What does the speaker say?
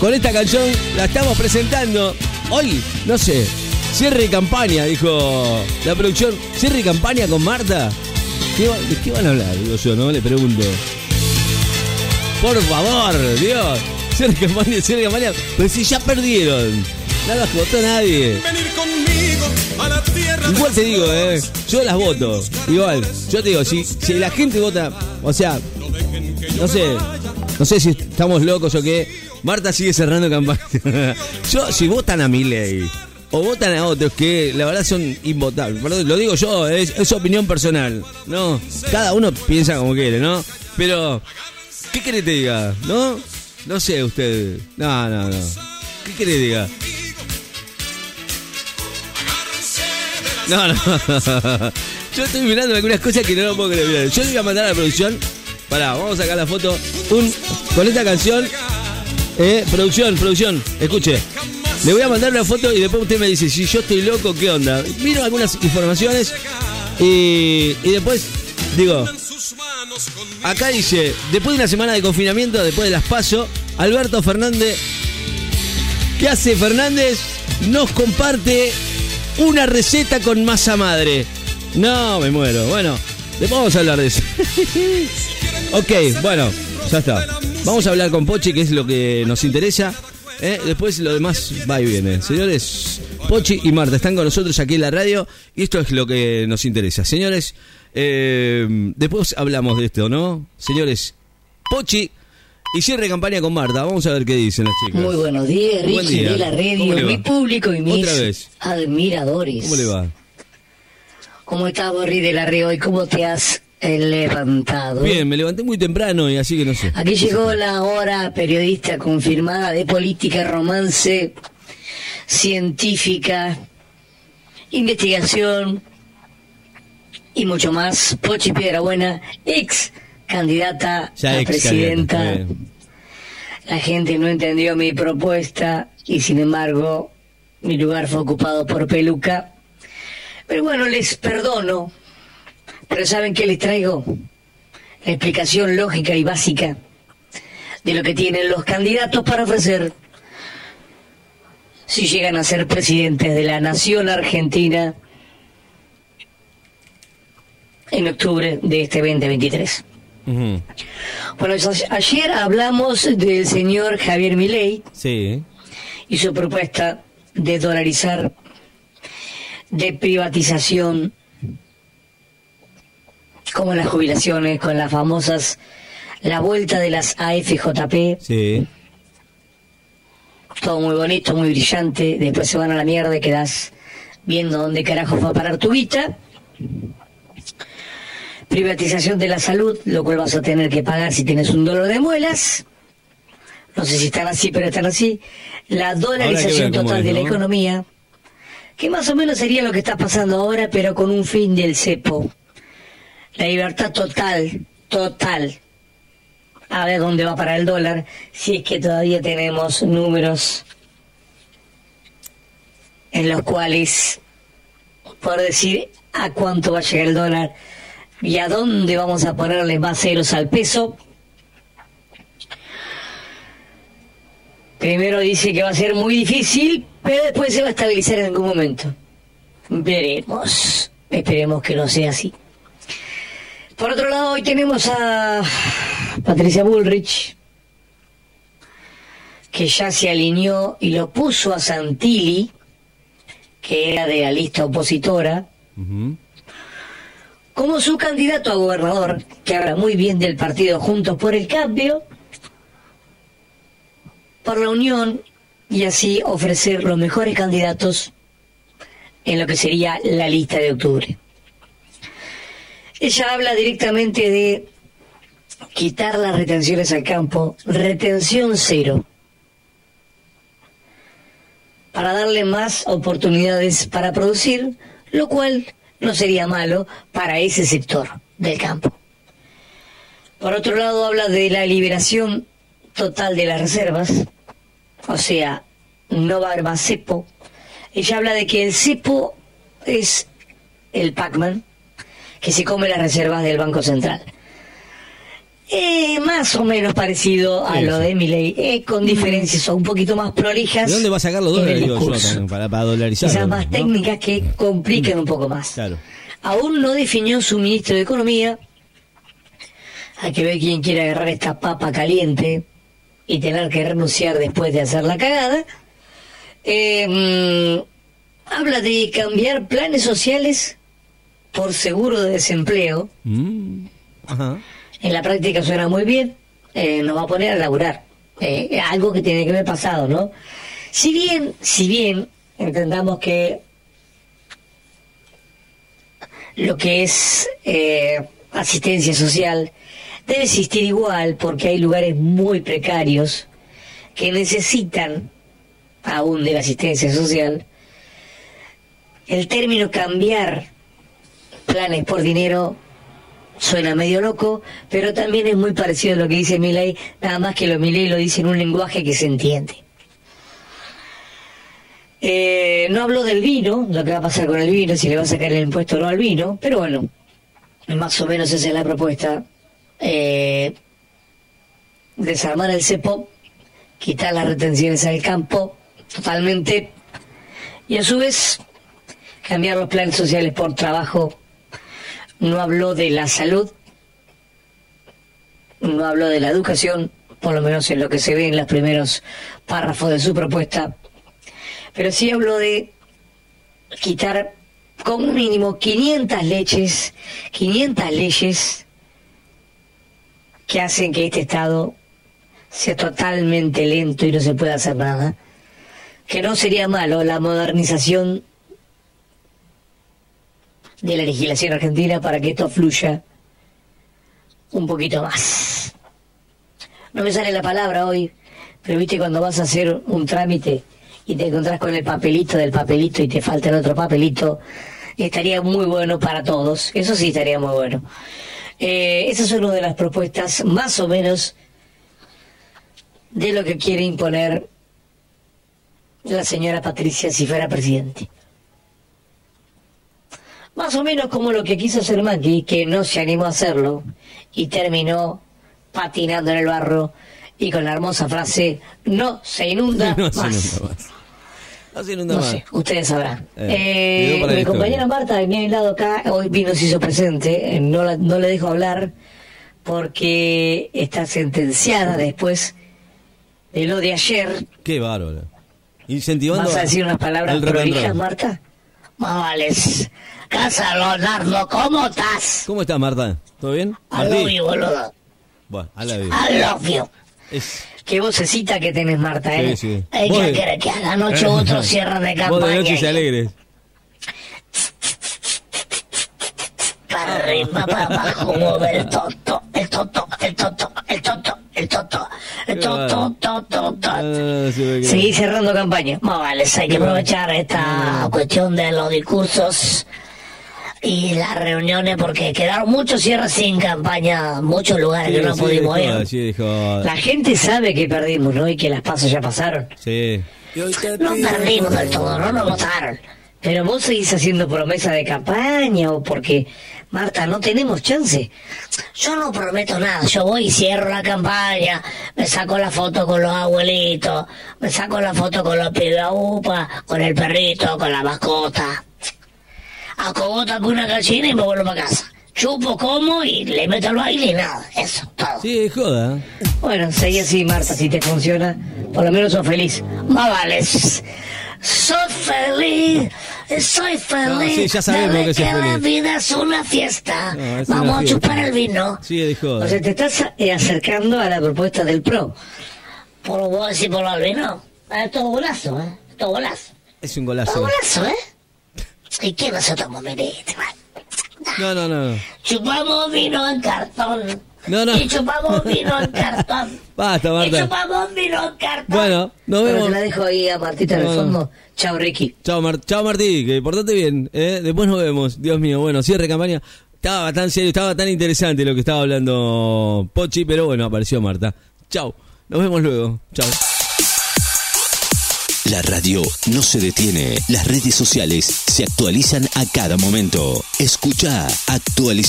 con esta canción la estamos presentando. Hoy, no sé, cierre de campaña, dijo la producción. ¿Cierre campaña con Marta? ¿Qué va- ¿De qué van a hablar? Digo yo, ¿no? Le pregunto. Por favor, Dios. Cierre campaña, cierre campaña. Pero si ya perdieron. No las votó nadie. Venir conmigo a la tierra Igual te digo, eh, yo las voto. Igual, yo te digo, si, si la gente vota, o sea, no sé, no sé si estamos locos o qué. Marta sigue cerrando campaña. yo, si votan a mi ley o votan a otros que la verdad son invotables, lo digo yo, es, es opinión personal, ¿no? Cada uno piensa como quiere, ¿no? Pero, ¿qué quiere te diga? ¿No? No sé usted. No, no, no. ¿Qué quiere que diga? No, no. Yo estoy mirando algunas cosas que no lo puedo creer. Yo le voy a mandar a la producción. Pará, vamos a sacar la foto. Un, con esta canción. Eh, producción, producción, escuche. Le voy a mandar una foto y después usted me dice si yo estoy loco, ¿qué onda? Miro algunas informaciones y, después digo, acá dice, después de una semana de confinamiento, después de las paso, Alberto Fernández, ¿qué hace Fernández? Nos comparte una receta con masa madre. No, me muero. Bueno, después vamos a hablar de eso. ok, bueno, ya está. Vamos a hablar con Pochi, que es lo que nos interesa. ¿eh? Después lo demás va y viene. Señores, Pochi y Marta están con nosotros aquí en la radio y esto es lo que nos interesa. Señores, eh, después hablamos de esto, ¿no? Señores, Pochi y cierre campaña con Marta. Vamos a ver qué dicen las chicas. Muy buenos días, Buen día. de la ¿Cómo radio, mi público y mis admiradores. ¿Cómo le va? ¿Cómo estás, Borri de la radio? ¿Y cómo te has levantado? Bien, me levanté muy temprano y así que no sé. Aquí llegó la hora periodista confirmada de política, romance, científica, investigación y mucho más. Pochi Piedrabuena, ex candidata Ya a ex presidenta. candidata. La gente no entendió mi propuesta y sin embargo mi lugar fue ocupado por Peluca. Pero bueno, les perdono. Pero ¿saben qué les traigo? La explicación lógica y básica de lo que tienen los candidatos para ofrecer si llegan a ser presidentes de la nación argentina en octubre de este 2023. Ujú. Bueno, ayer hablamos del señor Javier Milei Sí. y su propuesta de dolarizar, de privatización, como las jubilaciones, con las famosas, la vuelta de las AFJP, Sí. todo muy bonito, muy brillante, después se van a la mierda y quedas viendo dónde carajo fue a parar tu guita. Privatización de la salud, lo cual vas a tener que pagar si tienes un dolor de muelas. No sé si están así, pero están así. La dolarización total es, de la ¿no? economía, que más o menos sería lo que está pasando ahora, pero con un fin del cepo. La libertad total, total. A ver dónde va para el dólar, si es que todavía tenemos números en los cuales, por decir a cuánto va a llegar el dólar y a dónde vamos a ponerle más ceros al peso. Primero dice que va a ser muy difícil, pero después se va a estabilizar en algún momento. Veremos. Esperemos que no sea así. Por otro lado, hoy tenemos a Patricia Bullrich, que ya se alineó y lo puso a Santilli, que era de la lista opositora, como su candidato a gobernador, que habla muy bien del partido Juntos por el Cambio, por la unión y así ofrecer los mejores candidatos en lo que sería la lista de octubre. Ella habla directamente de quitar las retenciones al campo, retención cero, para darle más oportunidades para producir, lo cual no sería malo para ese sector del campo. Por otro lado, habla de la liberación total de las reservas, o sea, no va a haber más cepo. Ella habla de que el cepo es el Pac-Man que se come las reservas del Banco Central. Eh, más o menos parecido a Sí, lo sí. de Milei, eh, con diferencias un poquito más prolijas. ¿De dónde va a sacar los dólares, digo yo, discurso. también, para, para dolarizar? Quizás más técnicas que complican un poco más. Claro. Aún no definió su ministro de Economía. Hay que ver quién quiere agarrar esta papa caliente y tener que renunciar después de hacer la cagada. Eh, mm, habla de cambiar planes sociales por seguro de desempleo. Mm, Ajá. En la práctica suena muy bien. eh, nos va a poner a laburar. Eh, algo que tiene que haber pasado, ¿no? Si bien, si bien entendamos que lo que es eh, asistencia social debe existir igual porque hay lugares muy precarios que necesitan aún de la asistencia social. El término cambiar planes por dinero suena medio loco, pero también es muy parecido a lo que dice Milei, nada más que lo Milei lo dice en un lenguaje que se entiende. Eh, no habló del vino, lo que va a pasar con el vino, si le va a sacar el impuesto o no al vino, pero bueno, más o menos esa es la propuesta. Eh, desarmar el cepo, quitar las retenciones al campo totalmente y a su vez cambiar los planes sociales por trabajo. No habló de la salud, no habló de la educación, por lo menos en lo que se ve en los primeros párrafos de su propuesta, pero sí habló de quitar como mínimo 500 leches, 500 leyes que hacen que este Estado sea totalmente lento y no se pueda hacer nada. Que no sería malo la modernización de la legislación argentina para que esto fluya un poquito más. No me sale la palabra hoy, pero viste cuando vas a hacer un trámite y te encontrás con el papelito del papelito y te falta el otro papelito, estaría muy bueno para todos. Eso sí estaría muy bueno. Eh, esa es una de las propuestas más o menos de lo que quiere imponer la señora Patricia si fuera presidente. Más o menos como lo que quiso hacer Macri, que no se animó a hacerlo y terminó patinando en el barro y con la hermosa frase, no se inunda No se más. inunda más. No se inunda No más. sé, ustedes sabrán. Eh, Eh, mi compañera Marta, de mi lado acá, hoy vino, se hizo presente. eh, No, la- no le dejo hablar porque está sentenciada después de lo de ayer. Qué bárbaro. Incentivando ¿Vas a decir unas palabras prolijas. Marta? Más vales. Casa Leonardo, ¿cómo estás? ¿Cómo estás, Marta? ¿Todo bien? I love you, boludo. Bueno, a la vida. I love you. Es... Qué vocecita que tenés, Marta, ¿eh? Sí, sí. Hay Vos que de- que a la noche otro cierran de Vos campaña. de noche y- se alegres. para arriba, para abajo, mueve el toto, el toto, toto, Ah, Seguir cerrando campaña. Más vale, hay que aprovechar esta cuestión de los discursos y las reuniones porque quedaron muchos cierres sin campaña, muchos lugares que no Sí, pudimos joda, ir. sí, de joda. La gente sabe que perdimos, ¿no? Y que las pasos ya pasaron. Sí. No perdimos del todo, no nos votaron. Pero vos seguís haciendo promesa de campaña o porque, Marta, no tenemos chance. Yo no prometo nada, yo voy y cierro la campaña, me saco la foto con los abuelitos, me saco la foto con los pibes upa, con el perrito, con la mascota. Acogota con una gallina y me vuelvo para casa. Chupo, como y le meto al baile y nada, eso, todo. Sí, joda. Bueno, seguí así, Marta, si te funciona. Por lo menos sos feliz. Más vale. Soy feliz, soy feliz. No, sí, ya sabemos que la vida es una fiesta. No, es Vamos una a chupar el vino. Sí, de joda. O sea, te estás eh, acercando a la propuesta del PRO. Por vos decís por lo del vino. Eh, todo golazo, ¿eh? Todo golazo. Es un golazo. golazo, ¿eh? ¿Y qué nosotros momerete, No, no, no. Chupamos vino en cartón. No, no. Y chupamos vino en cartón. Basta, Y Marta. chupamos vino en cartón. Bueno, nos Bueno, vemos. te la dejo ahí a Martita en el no. fondo. Chao, Ricky. Chao, Mar Chao, Martí, que portate bien. ¿eh? Después nos vemos. Dios mío, bueno, cierre campaña. Estaba tan serio, estaba tan interesante lo que estaba hablando Pochi, pero bueno, apareció Marta. Chao, nos vemos luego. Chao. La radio no se detiene. Las redes sociales se actualizan a cada momento. Escucha actualizar.